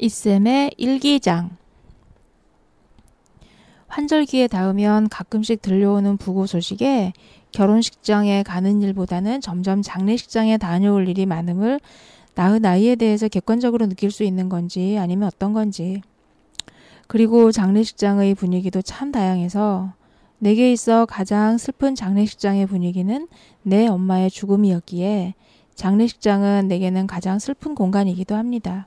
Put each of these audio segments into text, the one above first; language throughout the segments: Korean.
이쌤의 일기장 환절기에 닿으면 가끔씩 들려오는 부고 소식에 결혼식장에 가는 일보다는 점점 장례식장에 다녀올 일이 많음을 나의 나이에 대해서 객관적으로 느낄 수 있는 건지 아니면 어떤 건지 그리고 장례식장의 분위기도 참 다양해서 내게 있어 가장 슬픈 장례식장의 분위기는 내 엄마의 죽음이었기에 장례식장은 내게는 가장 슬픈 공간이기도 합니다.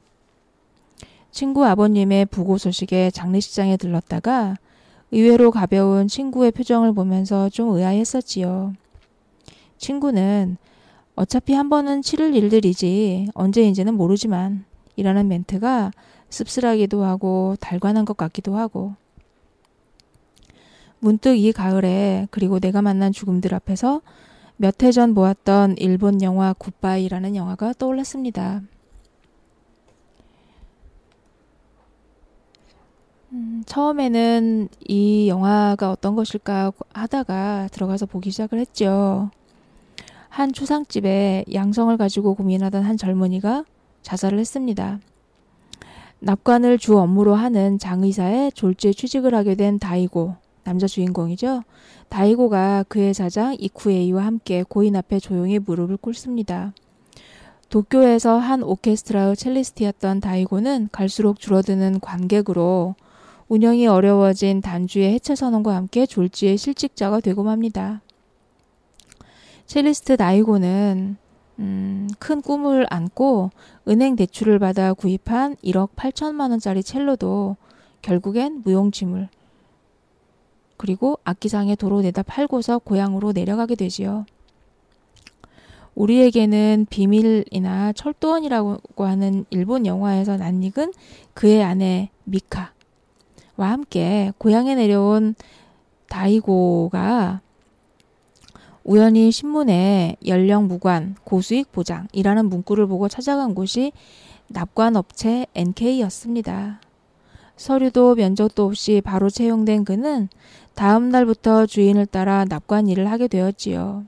친구 아버님의 부고 소식에 장례식장에 들렀다가 의외로 가벼운 친구의 표정을 보면서 좀 의아했었지요. 친구는 어차피 한 번은 치를 일들이지 언제인지는 모르지만 이라는 멘트가 씁쓸하기도 하고 달관한 것 같기도 하고 문득 이 가을에 그리고 내가 만난 죽음들 앞에서 몇 해 전 보았던 일본 영화 굿바이라는 영화가 떠올랐습니다. 처음에는 이 영화가 어떤 것일까 하다가 들어가서 보기 시작을 했죠. 한 초상집에 양성을 가지고 고민하던 한 젊은이가 자살을 했습니다. 납관을 주 업무로 하는 장의사의 졸지에 취직을 하게 된 다이고, 남자 주인공이죠. 다이고가 그의 사장 이쿠에이와 함께 고인 앞에 조용히 무릎을 꿇습니다. 도쿄에서 한 오케스트라의 첼리스트였던 다이고는 갈수록 줄어드는 관객으로 운영이 어려워진 단주의 해체 선언과 함께 졸지의 실직자가 되고 맙니다. 첼리스트 나이고는 음, 큰 꿈을 안고 은행 대출을 받아 구입한 1억 8천만 원짜리 첼로도 결국엔 무용지물 그리고 악기상에 도로 내다 팔고서 고향으로 내려가게 되지요. 우리에게는 비밀이나 철도원이라고 하는 일본 영화에서 낯익은 그의 아내 미카 와 함께 고향에 내려온 다이고가 우연히 신문에 연령 무관 고수익 보장이라는 문구를 보고 찾아간 곳이 납관업체 NK였습니다. 서류도 면접도 없이 바로 채용된 그는 다음 날부터 주인을 따라 납관 일을 하게 되었지요.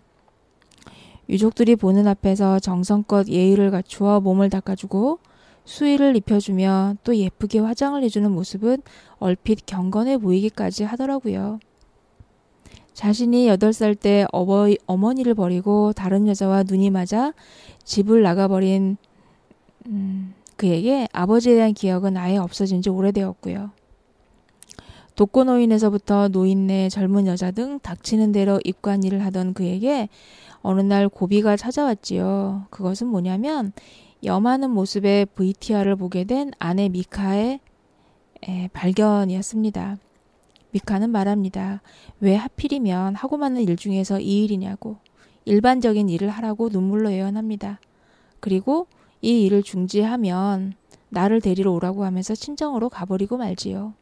유족들이 보는 앞에서 정성껏 예의를 갖추어 몸을 닦아주고 수의를 입혀주며 또 예쁘게 화장을 해주는 모습은 얼핏 경건해 보이기까지 하더라고요. 자신이 8살 때 어버이, 어머니를 버리고 다른 여자와 눈이 맞아 집을 나가버린 음, 그에게 아버지에 대한 기억은 아예 없어진 지 오래되었고요. 독거노인에서부터 노인네 젊은 여자 등 닥치는 대로 입관 일을 하던 그에게 어느 날 고비가 찾아왔지요. 그것은 뭐냐면 염하는 모습의 VTR을 보게 된 아내 미카의 에, 발견이었습니다. 미카는 말합니다. 왜 하필이면 하고 많은 일 중에서 이 일이냐고 일반적인 일을 하라고 눈물로 예언합니다. 그리고 이 일을 중지하면 나를 데리러 오라고 하면서 친정으로 가버리고 말지요.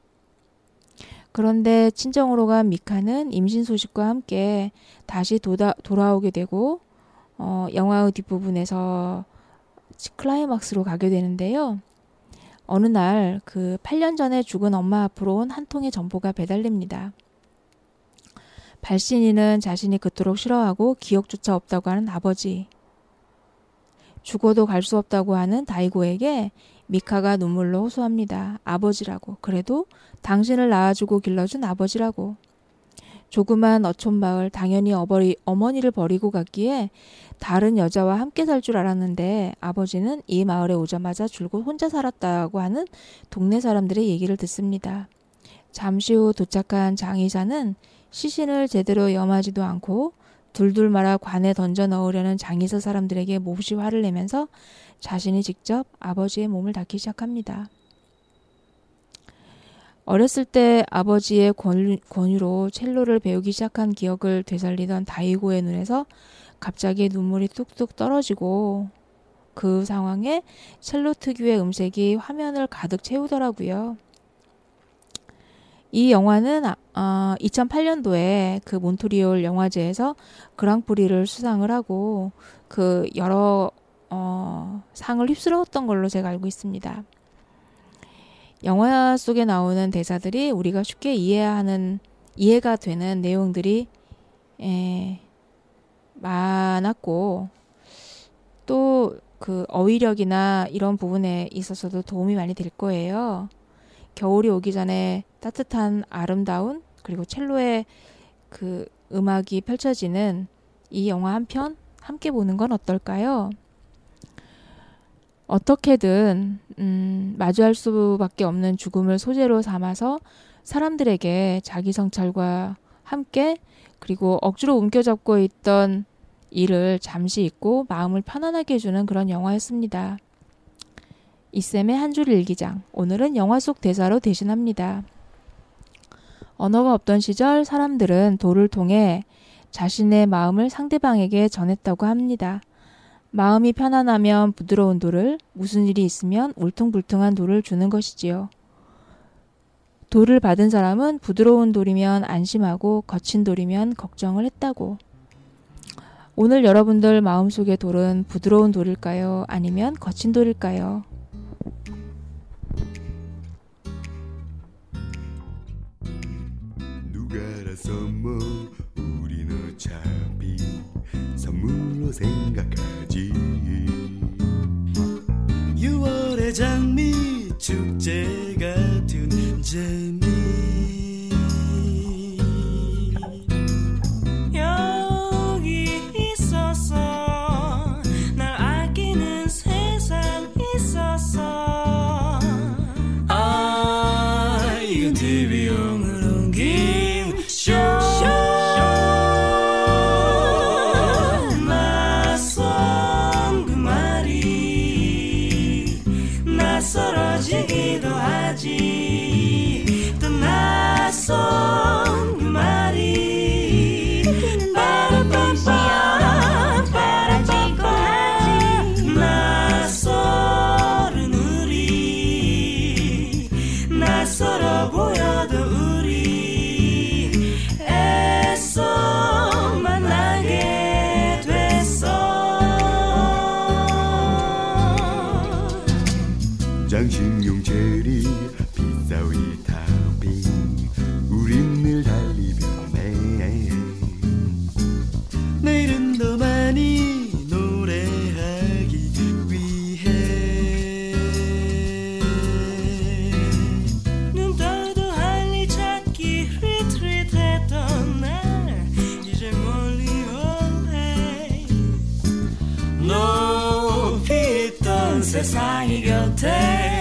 그런데 친정으로 간 미카는 임신 소식과 함께 다시 도다, 돌아오게 되고 어, 영화의 뒷부분에서 클라이막스로 가게 되는데요. 어느 날 그 8년 전에 죽은 엄마 앞으로 온 한 통의 전보가 배달됩니다. 발신이는 자신이 그토록 싫어하고 기억조차 없다고 하는 아버지. 죽어도 갈 수 없다고 하는 다이고에게 미카가 눈물로 호소합니다. 아버지라고. 그래도 당신을 낳아주고 길러준 아버지라고. 조그만 어촌 마을 당연히 어버리, 어머니를 버리고 갔기에 다른 여자와 함께 살 줄 알았는데 아버지는 이 마을에 오자마자 줄곧 혼자 살았다고 하는 동네 사람들의 얘기를 듣습니다. 잠시 후 도착한 장의사는 시신을 제대로 염하지도 않고 둘둘 말아 관에 던져 넣으려는 장의사 사람들에게 몹시 화를 내면서 자신이 직접 아버지의 몸을 닦기 시작합니다. 어렸을 때 아버지의 권유로 첼로를 배우기 시작한 기억을 되살리던 다이고의 눈에서 갑자기 눈물이 뚝뚝 떨어지고 그 상황에 첼로 특유의 음색이 화면을 가득 채우더라고요. 이 영화는 어, 2008년도에 그 몬트리올 영화제에서 그랑프리를 수상을 하고 그 여러 어, 상을 휩쓸었던 걸로 제가 알고 있습니다. 영화 속에 나오는 대사들이 우리가 쉽게 이해하는 이해가 되는 내용들이 에, 많았고 또 그 어휘력이나 이런 부분에 있어서도 도움이 많이 될 거예요. 겨울이 오기 전에 따뜻한 아름다운 그리고 첼로의 그 음악이 펼쳐지는 이 영화 한 편 함께 보는 건 어떨까요? 어떻게든 음, 마주할 수밖에 없는 죽음을 소재로 삼아서 사람들에게 자기 성찰과 함께 그리고 억지로 움켜잡고 있던 일을 잠시 잊고 마음을 편안하게 해주는 그런 영화였습니다. 이쌤의 한 줄 일기장. 오늘은 영화 속 대사로 대신합니다. 언어가 없던 시절 사람들은 돌을 통해 자신의 마음을 상대방에게 전했다고 합니다. 마음이 편안하면 부드러운 돌을, 무슨 일이 있으면 울퉁불퉁한 돌을 주는 것이지요. 돌을 받은 사람은 부드러운 돌이면 안심하고 거친 돌이면 걱정을 했다고. 오늘 여러분들 마음속의 돌은 부드러운 돌일까요? 아니면 거친 돌일까요? 누가라서 뭐 우리는 어차피 선물로 생각하 지 세상이 곁 에